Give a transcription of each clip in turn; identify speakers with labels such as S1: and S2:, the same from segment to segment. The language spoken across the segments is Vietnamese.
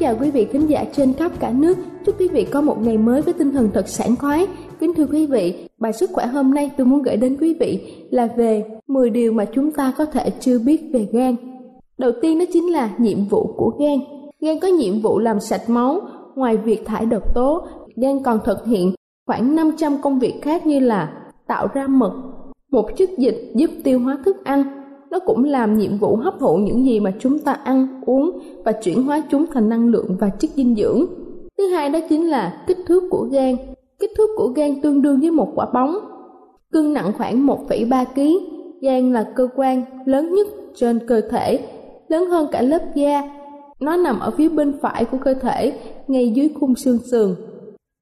S1: Chào quý vị khán giả trên khắp cả nước. Chúc quý vị có một ngày mới với tinh thần thật sảng khoái. Kính thưa quý vị, bài sức khỏe hôm nay tôi muốn gửi đến quý vị là về 10 điều mà chúng ta có thể chưa biết về gan. Đầu tiên đó chính là nhiệm vụ của gan. Gan có nhiệm vụ làm sạch máu, ngoài việc thải độc tố, gan còn thực hiện khoảng 500 công việc khác như là tạo ra mật, một chất dịch giúp tiêu hóa thức ăn, nó cũng làm nhiệm vụ hấp thụ những gì mà chúng ta ăn, uống và chuyển hóa chúng thành năng lượng và chất dinh dưỡng. Thứ hai đó chính là kích thước của gan. Kích thước của gan tương đương với một quả bóng. Cân nặng khoảng 1,3 kg. Gan là cơ quan lớn nhất trên cơ thể, lớn hơn cả lớp da. Nó nằm ở phía bên phải của cơ thể, ngay dưới khung xương sườn.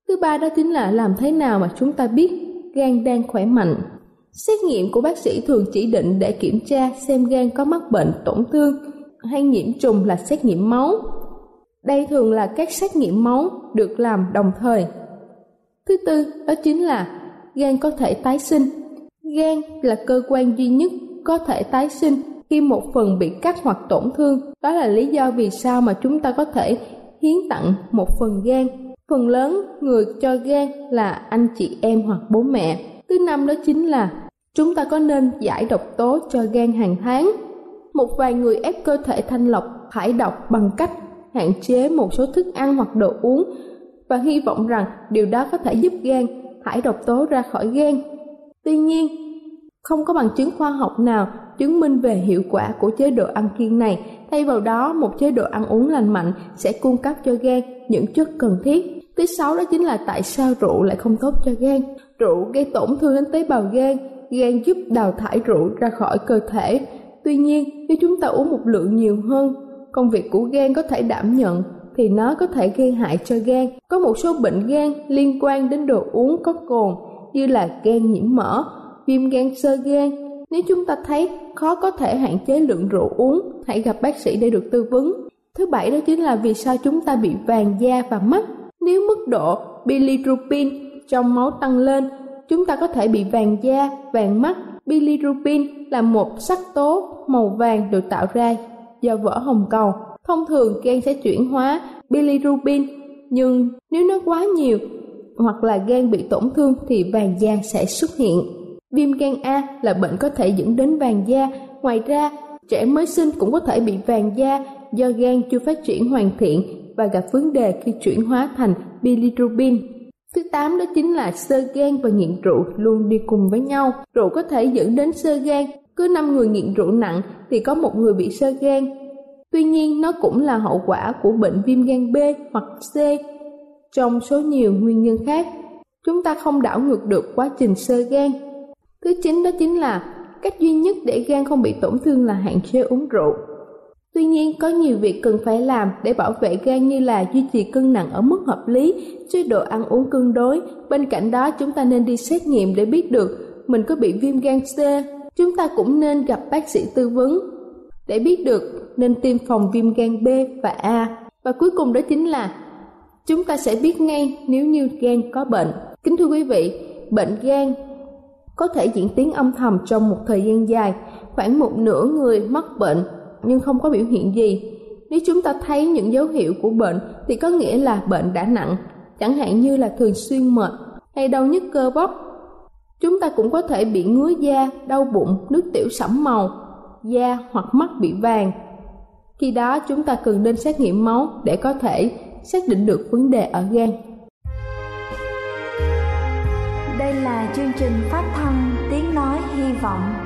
S1: Thứ ba đó chính là làm thế nào mà chúng ta biết gan đang khỏe mạnh. Xét nghiệm của bác sĩ thường chỉ định để kiểm tra xem gan có mắc bệnh tổn thương hay nhiễm trùng là xét nghiệm máu. Đây thường là các xét nghiệm máu được làm đồng thời. Thứ tư, đó chính là gan có thể tái sinh. Gan là cơ quan duy nhất có thể tái sinh khi một phần bị cắt hoặc tổn thương. Đó là lý do vì sao mà chúng ta có thể hiến tặng một phần gan. Phần lớn người cho gan là anh chị em hoặc bố mẹ. Thứ năm, đó chính là chúng ta có nên giải độc tố cho gan hàng tháng. Một vài người ép cơ thể thanh lọc thải độc bằng cách hạn chế một số thức ăn hoặc đồ uống và hy vọng rằng điều đó có thể giúp gan thải độc tố ra khỏi gan. Tuy nhiên, không có bằng chứng khoa học nào chứng minh về hiệu quả của chế độ ăn kiêng này. Thay vào đó, một chế độ ăn uống lành mạnh sẽ cung cấp cho gan những chất cần thiết. Thứ sáu đó chính là tại sao rượu lại không tốt cho gan. Rượu gây tổn thương đến tế bào gan, gan giúp đào thải rượu ra khỏi cơ thể. Tuy nhiên, nếu chúng ta uống một lượng nhiều hơn, công việc của gan có thể đảm nhận thì nó có thể gây hại cho gan. Có một số bệnh gan liên quan đến đồ uống có cồn như là gan nhiễm mỡ, viêm gan sơ gan. Nếu chúng ta thấy khó có thể hạn chế lượng rượu uống, hãy gặp bác sĩ để được tư vấn. Thứ bảy đó chính là vì sao chúng ta bị vàng da và mắt. Nếu mức độ bilirubin trong máu tăng lên, chúng ta có thể bị vàng da, vàng mắt. Bilirubin là một sắc tố màu vàng được tạo ra do vỡ hồng cầu. Thông thường gan sẽ chuyển hóa bilirubin, nhưng nếu nó quá nhiều hoặc là gan bị tổn thương thì vàng da sẽ xuất hiện. Viêm gan A là bệnh có thể dẫn đến vàng da. Ngoài ra, trẻ mới sinh cũng có thể bị vàng da do gan chưa phát triển hoàn thiện và gặp vấn đề khi chuyển hóa thành bilirubin. Thứ tám đó chính là sơ gan và nghiện rượu luôn đi cùng với nhau. Rượu có thể dẫn đến sơ gan. Cứ 5 người nghiện rượu nặng thì có một người bị sơ gan. Tuy nhiên nó cũng là hậu quả của bệnh viêm gan B hoặc C. Trong số nhiều nguyên nhân khác, chúng ta không đảo ngược được quá trình sơ gan. Thứ chín đó chính là cách duy nhất để gan không bị tổn thương là hạn chế uống rượu. Tuy nhiên, có nhiều việc cần phải làm để bảo vệ gan như là duy trì cân nặng ở mức hợp lý, chế độ ăn uống cân đối. Bên cạnh đó, chúng ta nên đi xét nghiệm để biết được mình có bị viêm gan C. Chúng ta cũng nên gặp bác sĩ tư vấn để biết được nên tiêm phòng viêm gan B và A. Và cuối cùng đó chính là chúng ta sẽ biết ngay nếu như gan có bệnh. Kính thưa quý vị, bệnh gan có thể diễn tiến âm thầm trong một thời gian dài, khoảng một nửa người mắc bệnh nhưng không có biểu hiện gì. Nếu chúng ta thấy những dấu hiệu của bệnh thì có nghĩa là bệnh đã nặng, chẳng hạn như là thường xuyên mệt hay đau nhức cơ bắp. Chúng ta cũng có thể bị ngứa da, đau bụng, nước tiểu sẫm màu, da hoặc mắt bị vàng. Khi đó chúng ta cần nên xét nghiệm máu để có thể xác định được vấn đề ở gan.
S2: Đây là chương trình phát thanh Tiếng Nói Hy Vọng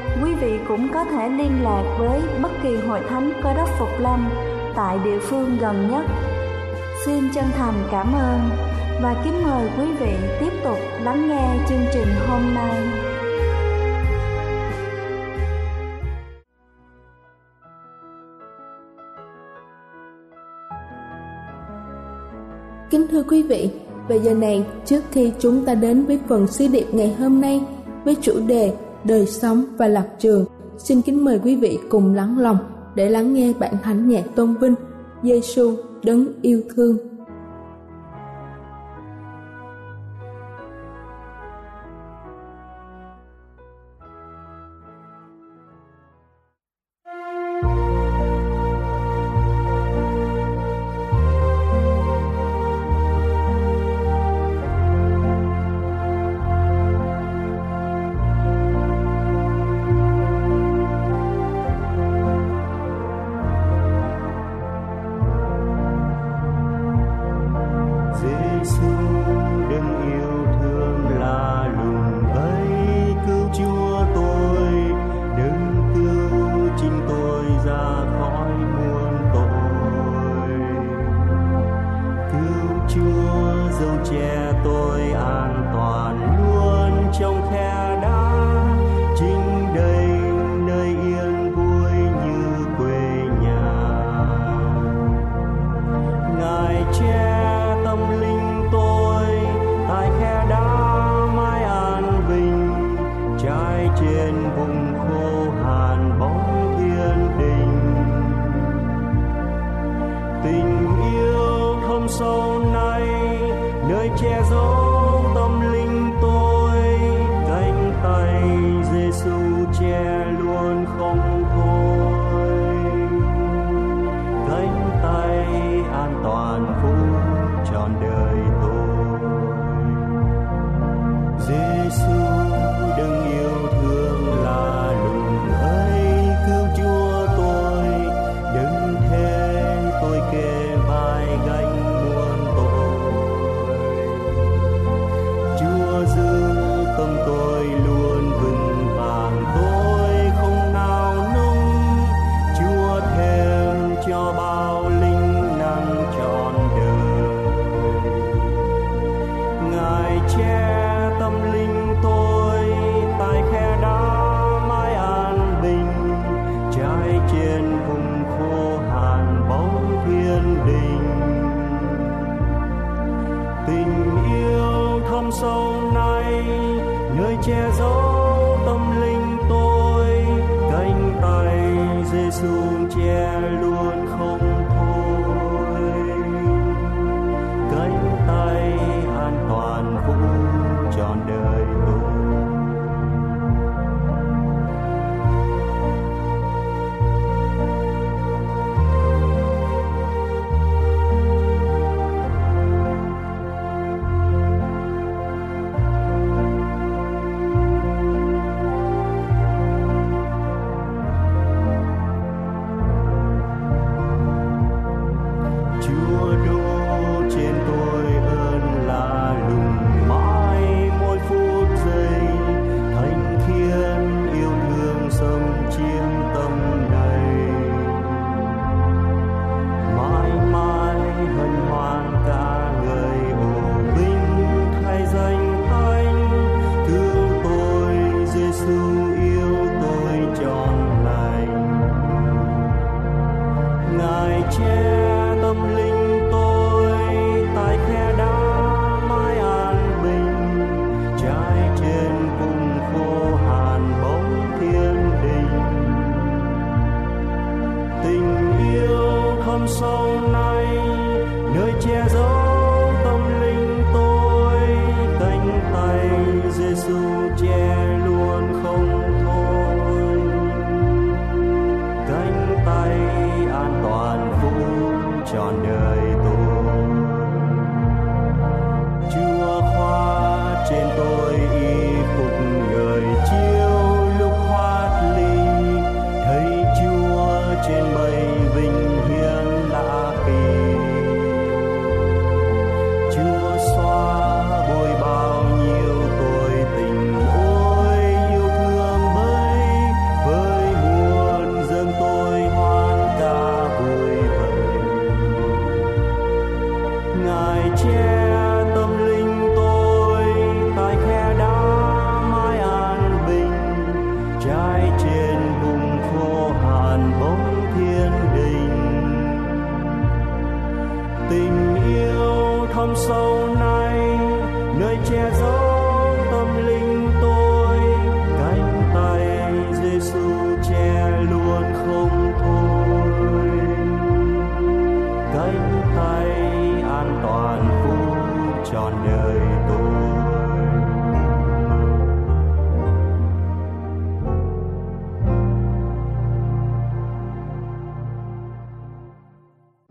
S2: quý vị cũng có thể liên lạc với bất kỳ hội thánh cơ đốc Phục Lâm tại địa phương gần nhất. Xin chân thành cảm ơn và kính mời quý vị tiếp tục lắng nghe chương trình hôm nay.
S1: Kính thưa quý vị, về giờ này trước khi chúng ta đến với phần sứ điệp ngày hôm nay với chủ đề đời sống và lập trường, xin kính mời quý vị cùng lắng lòng để lắng nghe bản thánh nhạc tôn vinh Giêsu đấng yêu thương.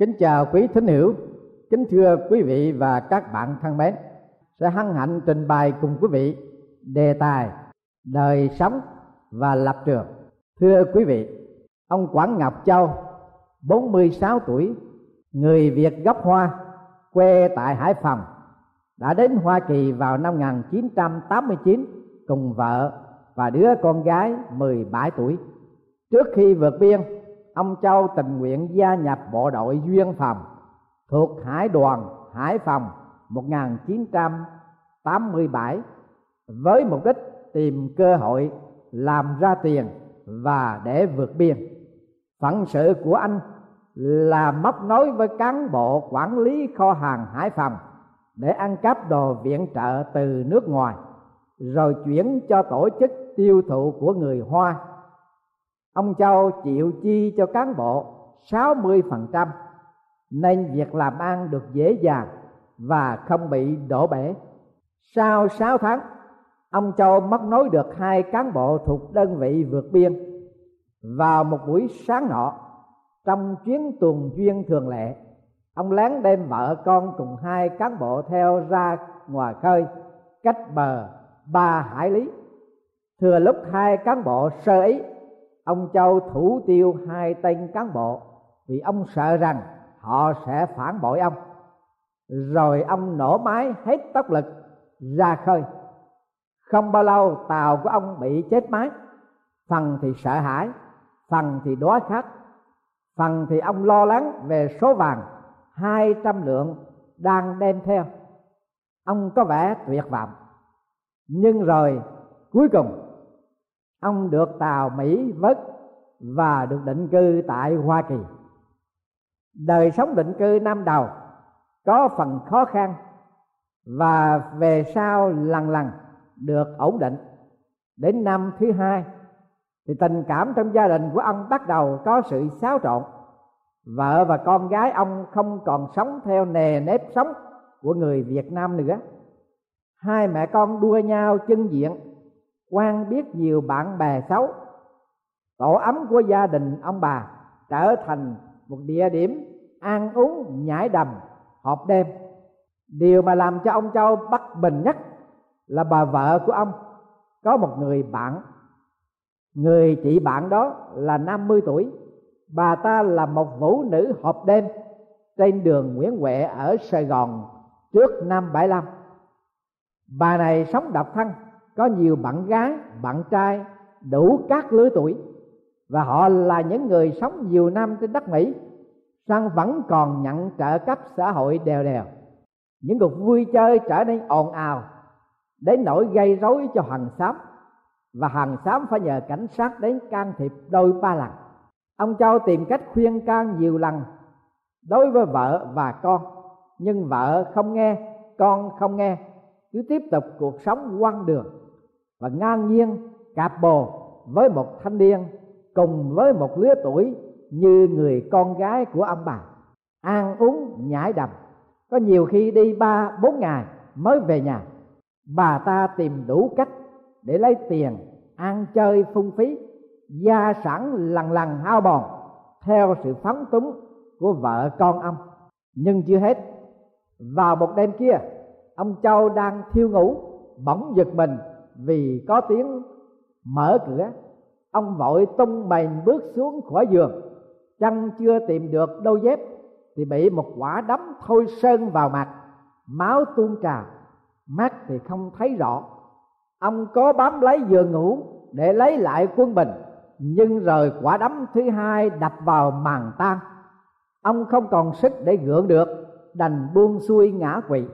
S3: Kính chào quý thính hữu, kính thưa quý vị và các bạn thân mến. Sẽ hân hạnh trình bày cùng quý vị đề tài đời sống và lập trường. Thưa quý vị, ông Quảng Ngọc Châu, 46 tuổi, người Việt gốc Hoa, quê tại Hải Phòng, đã đến Hoa Kỳ vào năm 1989 cùng vợ và đứa con gái 17 tuổi. Trước khi vượt biên, ông Châu tình nguyện gia nhập bộ đội duyên phòng thuộc Hải đoàn Hải Phòng 1987 với mục đích tìm cơ hội làm ra tiền và để vượt biên. Phận sự của anh là móc nối với cán bộ quản lý kho hàng Hải Phòng để ăn cắp đồ viện trợ từ nước ngoài, rồi chuyển cho tổ chức tiêu thụ của người Hoa ông Châu chịu chi cho cán bộ 60% nên việc làm ăn được dễ dàng và không bị đổ bể. Sau 6 tháng, ông Châu mất nối được hai cán bộ thuộc đơn vị vượt biên. Vào một buổi sáng nọ, trong chuyến tuần duyên thường lệ, ông lén đem vợ con cùng hai cán bộ theo ra ngoài khơi, cách bờ ba hải lý. Thừa lúc hai cán bộ sơ ý ông châu thủ tiêu hai tên cán bộ vì ông sợ rằng họ sẽ phản bội ông rồi ông nổ máy hết tốc lực, ra khơi. Không bao lâu, tàu của ông bị chết máy. Phần thì sợ hãi, phần thì đói khát, phần thì ông lo lắng về số vàng. Hai trăm lượng đang đem theo. Ông có vẻ tuyệt vọng. Nhưng rồi, cuối cùng, ông được tàu mỹ vớt và được định cư tại hoa kỳ. Đời sống định cư năm đầu có phần khó khăn và về sau lần lần được ổn định. Đến năm thứ hai thì tình cảm trong gia đình của ông bắt đầu có sự xáo trộn. Vợ và con gái ông không còn sống theo nề nếp sống của người việt nam nữa. Hai mẹ con đua nhau chân diện quan biết nhiều bạn bè xấu. Tổ ấm của gia đình ông bà trở thành một địa điểm ăn uống nhảy đầm họp đêm. Điều mà làm cho ông châu bất bình nhất là bà vợ của ông. Có một người bạn. Người chị bạn đó là 50 tuổi. Bà ta là một vũ nữ họp đêm trên đường Nguyễn Huệ ở Sài Gòn trước năm 75 bà này sống độc thân, có nhiều bạn gái, bạn trai, đủ các lứa tuổi và họ là những người sống nhiều năm trên đất mỹ sang vẫn còn nhận trợ cấp xã hội đều đều. Những cuộc vui chơi trở nên ồn ào, đến nỗi gây rối cho hàng xóm. Và hàng xóm phải nhờ cảnh sát đến can thiệp đôi ba lần. Ông châu tìm cách khuyên can nhiều lần đối với vợ và con, nhưng vợ không nghe, con không nghe. Cứ tiếp tục cuộc sống quan đường. Và ngang nhiên cạp bồ với một thanh niên cùng với một lứa tuổi như người con gái của ông bà. Ăn uống nhãi đầm. Có nhiều khi đi ba, bốn ngày mới về nhà. Bà ta tìm đủ cách để lấy tiền ăn chơi phung phí, gia sản lần lần hao bòn theo sự phóng túng của vợ con ông. Nhưng chưa hết, vào một đêm kia, ông châu đang thiêu ngủ, bỗng giật mình vì có tiếng mở cửa. Ông vội tung mình bước xuống khỏi giường chân chưa tìm được đôi dép thì bị một quả đấm thôi sơn vào mặt. Máu tuôn trào, mắt thì không thấy rõ. Ông có bám lấy giường ngủ để lấy lại quân bình, nhưng rồi quả đấm thứ hai đập vào màng tan ông không còn sức để gượng được, đành buông xuôi ngã quỵ.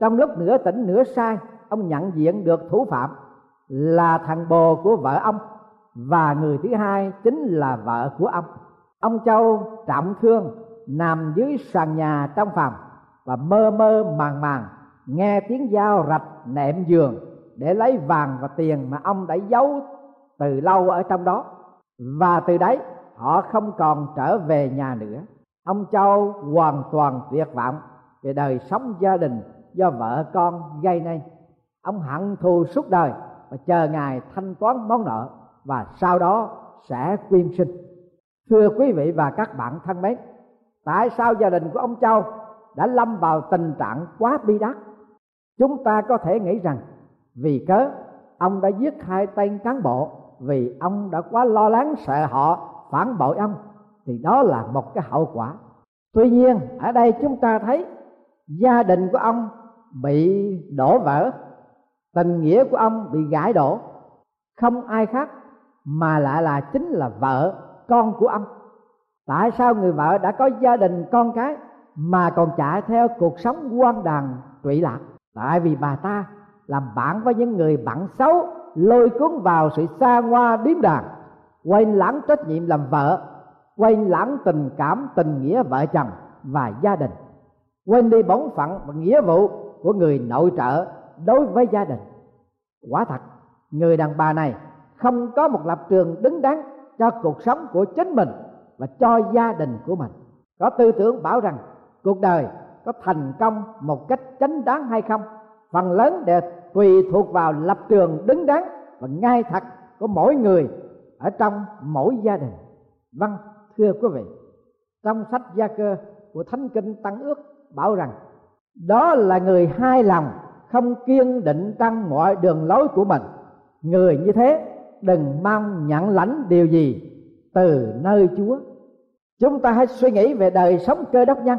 S3: Trong lúc nửa tỉnh nửa sai ông nhận diện được thủ phạm là thằng bồ của vợ ông, và người thứ hai chính là vợ của ông ông châu trọng thương, nằm dưới sàn nhà trong phòng và mơ mơ màng màng nghe tiếng dao rạch nệm giường để lấy vàng và tiền mà ông đã giấu từ lâu ở trong đó. Và từ đấy, họ không còn trở về nhà nữa. Ông châu hoàn toàn tuyệt vọng về đời sống gia đình do vợ con gây nên. Ông hận thù suốt đời và chờ ngài thanh toán món nợ và sau đó sẽ quyên sinh thưa quý vị và các bạn thân mến, tại sao gia đình của ông châu đã lâm vào tình trạng quá bi đát? Chúng ta có thể nghĩ rằng, vì cớ ông đã giết hai tên cán bộ, vì ông đã quá lo lắng sợ họ phản bội ông, thì đó là một cái hậu quả. Tuy nhiên, ở đây chúng ta thấy gia đình của ông bị đổ vỡ, tình nghĩa của ông bị gãy đổ. Không ai khác mà lại là chính là vợ con của ông. Tại sao người vợ đã có gia đình con cái mà còn chạy theo cuộc sống quan đàn trụy lạc? Tại vì bà ta làm bạn với những người bạn xấu, lôi cuốn vào sự xa hoa điếm đàn quên lãng trách nhiệm làm vợ, quên lãng tình cảm tình nghĩa vợ chồng và gia đình, quên đi bổn phận và nghĩa vụ của người nội trợ đối với gia đình. Quả thật, người đàn bà này không có một lập trường đứng đắn cho cuộc sống của chính mình và cho gia đình của mình. Có tư tưởng bảo rằng cuộc đời có thành công một cách chánh đáng hay không? Phần lớn đều tùy thuộc vào lập trường đứng đắn và ngay thật của mỗi người ở trong mỗi gia đình. Vâng thưa quý vị, trong sách gia cơ của thánh kinh tăng ước bảo rằng, đó là người hai lòng, không kiên định trong mọi đường lối của mình. Người như thế đừng mong nhận lãnh điều gì từ nơi chúa. Chúng ta hãy suy nghĩ về đời sống cơ đốc nhân.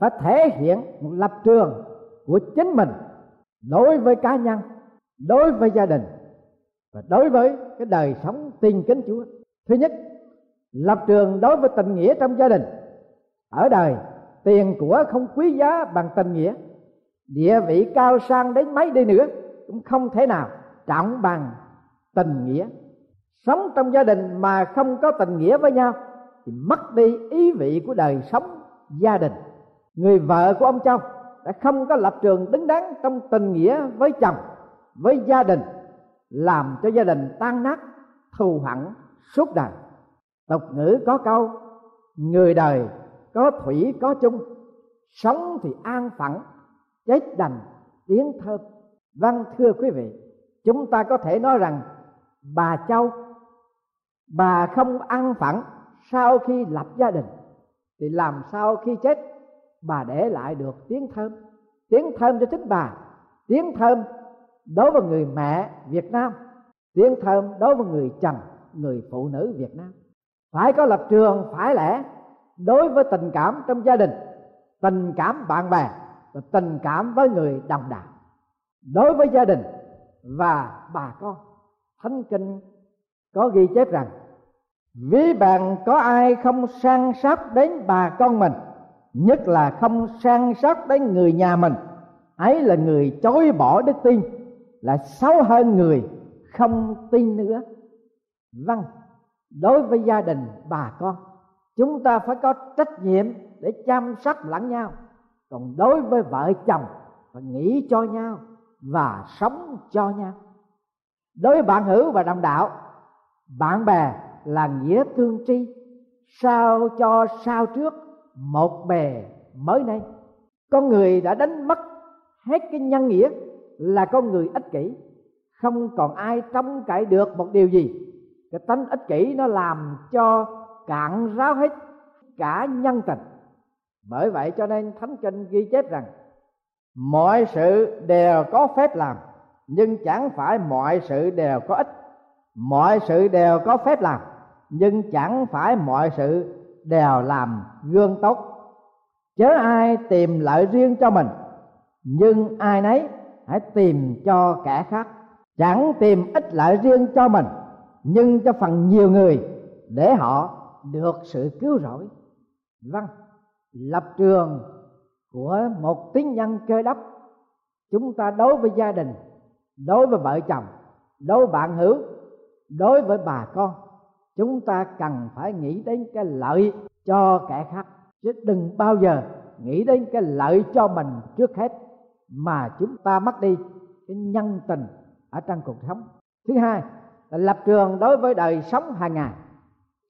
S3: Phải thể hiện một lập trường của chính mình đối với cá nhân, đối với gia đình và đối với cái đời sống tin kính chúa. Thứ nhất, lập trường đối với tình nghĩa trong gia đình. Ở đời, tiền của không quý giá bằng tình nghĩa. Địa vị cao sang đến mấy đi nữa cũng không thể nào trọng bằng tình nghĩa. Sống trong gia đình mà không có tình nghĩa với nhau, thì mất đi ý vị của đời sống gia đình. Người vợ của ông châu đã không có lập trường đứng đắn trong tình nghĩa với chồng, với gia đình, làm cho gia đình tan nát, thù hận suốt đời. Tục ngữ có câu, người đời có thủy có chung, sống thì an phận chết đành tiếng thơm. Vâng thưa quý vị, chúng ta có thể nói rằng bà châu, bà không ăn phận sau khi lập gia đình, thì làm sao khi chết bà để lại được tiếng thơm? Tiếng thơm cho chính bà, tiếng thơm đối với người mẹ việt nam, tiếng thơm đối với người chồng, người phụ nữ việt nam. Phải có lập trường, phải lẽ, đối với tình cảm trong gia đình, tình cảm bạn bè và tình cảm với người đồng đạo, đối với gia đình và bà con thánh kinh có ghi chép rằng, ví bạn có ai không san sóc đến bà con mình, nhất là không san sóc đến người nhà mình, ấy là người chối bỏ đức tin, là xấu hơn người không tin nữa. Vâng đối với gia đình bà con, chúng ta phải có trách nhiệm để chăm sóc lẫn nhau. Còn đối với vợ chồng, phải nghĩ cho nhau và sống cho nhau đối với bạn hữu và đồng đạo, bạn bè là nghĩa tương tri, sao cho sao trước một bè mới nay. Con người đã đánh mất hết cái nhân nghĩa là con người ích kỷ. Không còn ai trông cậy được một điều gì. Cái tánh ích kỷ nó làm cho cạn ráo hết cả nhân tình. Bởi vậy cho nên thánh kinh ghi chép rằng, mọi sự đều có phép làm nhưng chẳng phải mọi sự đều có ích, mọi sự đều có phép làm. Nhưng chẳng phải mọi sự đều làm gương tốt. Chớ ai tìm lợi riêng cho mình, nhưng ai nấy hãy tìm cho kẻ khác. Chẳng tìm ích lợi riêng cho mình, nhưng cho phần nhiều người để họ được sự cứu rỗi. Vâng lập trường của một tín nhân cơ đốc. Chúng ta đối với gia đình đối với vợ chồng, đối với bạn hữu, đối với bà con, chúng ta cần phải nghĩ đến cái lợi cho kẻ khác. Chứ đừng bao giờ nghĩ đến cái lợi cho mình trước hết mà chúng ta mất đi cái nhân tình ở trong cuộc sống. Thứ hai là lập trường đối với đời sống hàng ngày.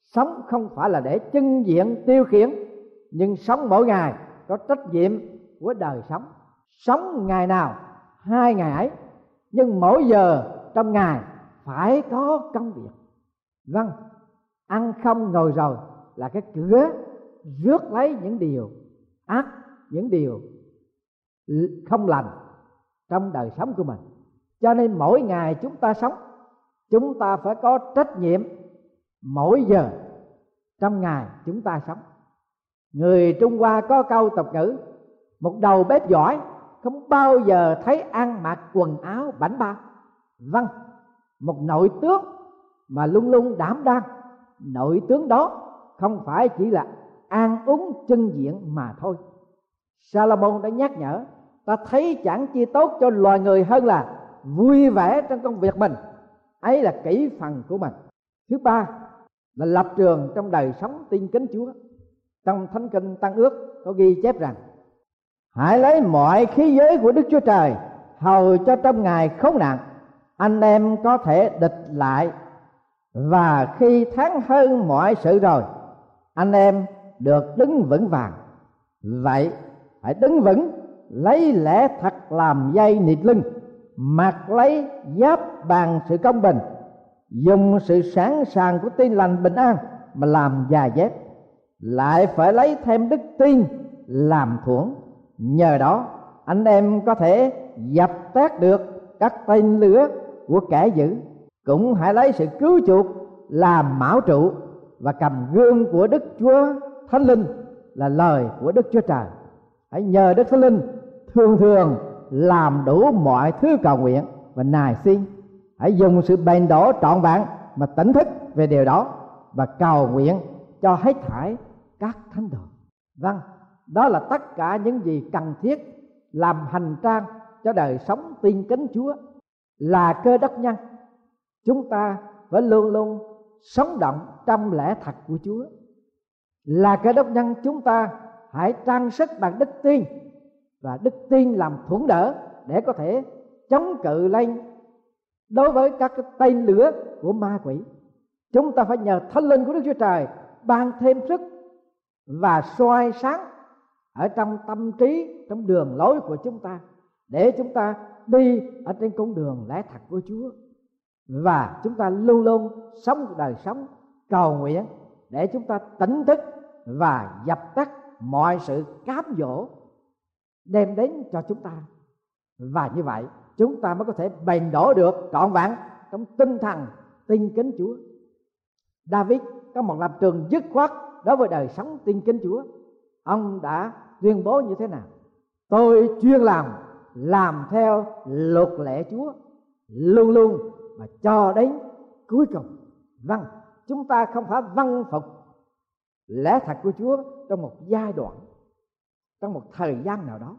S3: Sống không phải là để chân diện tiêu khiển, nhưng sống mỗi ngày có trách nhiệm của đời sống. Sống ngày nào, hai ngày ấy nhưng mỗi giờ trong ngày phải có công việc. Vâng ăn không ngồi rồi là cái cửa rước lấy những điều ác, những điều không lành trong đời sống của mình. Cho nên mỗi ngày chúng ta sống, chúng ta phải có trách nhiệm mỗi giờ trong ngày chúng ta sống. Người trung hoa có câu tập ngữ, một đầu bếp giỏi không bao giờ thấy ăn mặc quần áo bảnh bao. Vâng một nội tướng mà luôn luôn đảm đang, nội tướng đó không phải chỉ là ăn uống chân diện mà thôi. Salomon đã nhắc nhở, ta thấy chẳng chi tốt cho loài người hơn là vui vẻ trong công việc mình. Ấy là kỹ phần của mình. Thứ ba là lập trường trong đời sống tin kính chúa. Trong thánh kinh tăng ước có ghi chép rằng hãy lấy mọi khí giới của đức chúa trời hầu cho trong ngày khốn nạn. Anh em có thể địch lại. Và khi thắng hơn mọi sự rồi, anh em được đứng vững vàng. Vậy phải đứng vững, lấy lẽ thật làm dây nịt lưng, mặc lấy giáp bằng sự công bình, dùng sự sẵn sàng của tin lành bình an mà làm già dép. Lại phải lấy thêm đức tin làm thuẫn nhờ đó, anh em có thể dập tắt được các tên lửa của kẻ dữ. Cũng hãy lấy sự cứu chuộc làm mão trụ và cầm gương của đức chúa thánh linh là lời của đức chúa trời. Hãy nhờ đức thánh linh thường thường làm đủ mọi thứ cầu nguyện. Và nài xin, hãy dùng sự bền đổ trọn vẹn mà tỉnh thức về điều đó và cầu nguyện cho hết thải các thánh đồ. Vâng đó là tất cả những gì cần thiết làm hành trang cho đời sống tin kính chúa là cơ đốc nhân. Chúng ta phải luôn luôn sống động trong lẽ thật của chúa. Là cơ đốc nhân, chúng ta hãy trang sức bằng đức tin và đức tin làm thuẫn đỡ để có thể chống cự lên đối với các cái tên lửa của ma quỷ. Chúng ta phải nhờ thánh linh của đức chúa trời ban thêm sức và soi sáng ở trong tâm trí, trong đường lối của chúng ta, để chúng ta đi ở trên con đường lẽ thật của Chúa. Và chúng ta luôn luôn sống đời sống cầu nguyện để chúng ta tỉnh thức và dập tắt mọi sự cám dỗ đem đến cho chúng ta. Và như vậy, chúng ta mới có thể bền đổ được trọn vẹn trong tinh thần tin kính Chúa. David có một lập trường dứt khoát đối với đời sống tin kính Chúa. Ông đã tuyên bố như thế nào? Tôi chuyên làm làm theo luật lệ Chúa. Luôn luôn và cho đến cuối cùng. Vâng chúng ta không phải văn phục lẽ thật của Chúa trong một giai đoạn, trong một thời gian nào đó.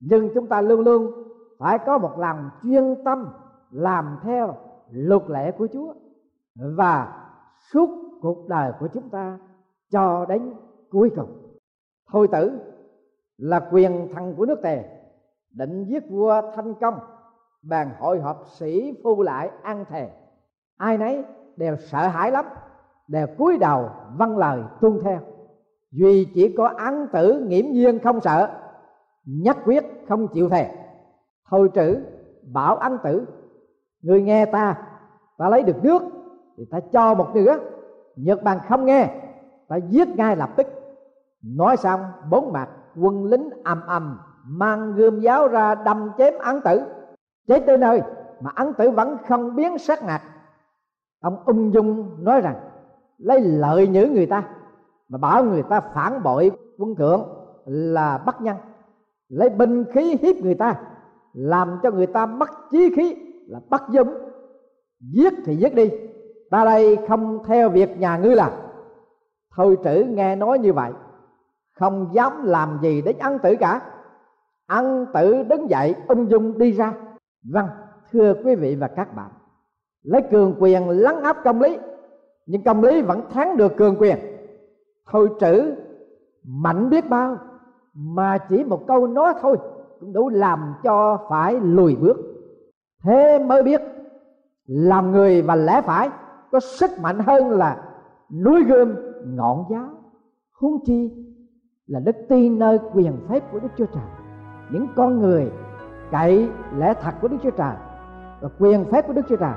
S3: Nhưng chúng ta luôn luôn phải có một lòng chuyên tâm làm theo luật lệ của Chúa và suốt cuộc đời của chúng ta cho đến cuối cùng. Thôi tử là quyền thần của nước tề, định giết vua thanh công, bàn hội họp sĩ phu lại ăn thề. Ai nấy đều sợ hãi lắm, đều cúi đầu vâng lời tuân theo. Duy chỉ có án tử nghiễm nhiên không sợ, nhất quyết không chịu thề. Thôi trữ, bảo án tử, người nghe ta ta lấy được nước thì ta cho một nửa, nhật bàn không nghe, ta giết ngay lập tức. Nói xong, bốn mặt quân lính ầm ầm mang gươm giáo ra đâm chém án tử. Chết tới nơi mà án tử vẫn không biến sắc ngạc ông ung dung nói rằng lấy lợi nhữ người ta mà bảo người ta phản bội quân thượng là bắt nhân lấy binh khí hiếp người ta làm cho người ta mất chí khí là bắt dũng, giết thì giết đi ta đây không theo việc nhà ngươi làm. Thôi trữ nghe nói như vậy không dám làm gì đến ân tử cả. Ân tử đứng dậy, ung dung đi ra. Vâng thưa quý vị và các bạn, lấy cường quyền lắng áp công lý, nhưng công lý vẫn thắng được cường quyền. Thôi trữ, mạnh biết bao, mà chỉ một câu nói thôi cũng đủ làm cho phải lùi bước. Thế mới biết, làm người và lẽ phải có sức mạnh hơn là núi gươm ngọn giáo. Huống chi là đức tin nơi quyền phép của đức chúa trời. Những con người cậy lẽ thật của đức chúa trời và quyền phép của đức chúa trời.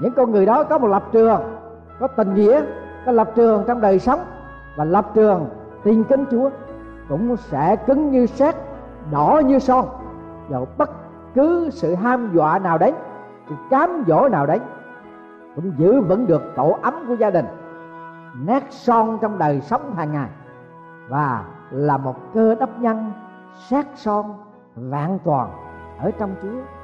S3: Những con người đó có một lập trường, có tình nghĩa, có lập trường trong đời sống và lập trường tin kính chúa cũng sẽ cứng như sét đỏ như son dầu bất cứ sự ham dọa nào đấy sự cám dỗ nào đấy cũng giữ vững được tổ ấm của gia đình, nét son trong đời sống hàng ngày và là một cơ đốc nhân sát son vạn toàn ở trong Chúa.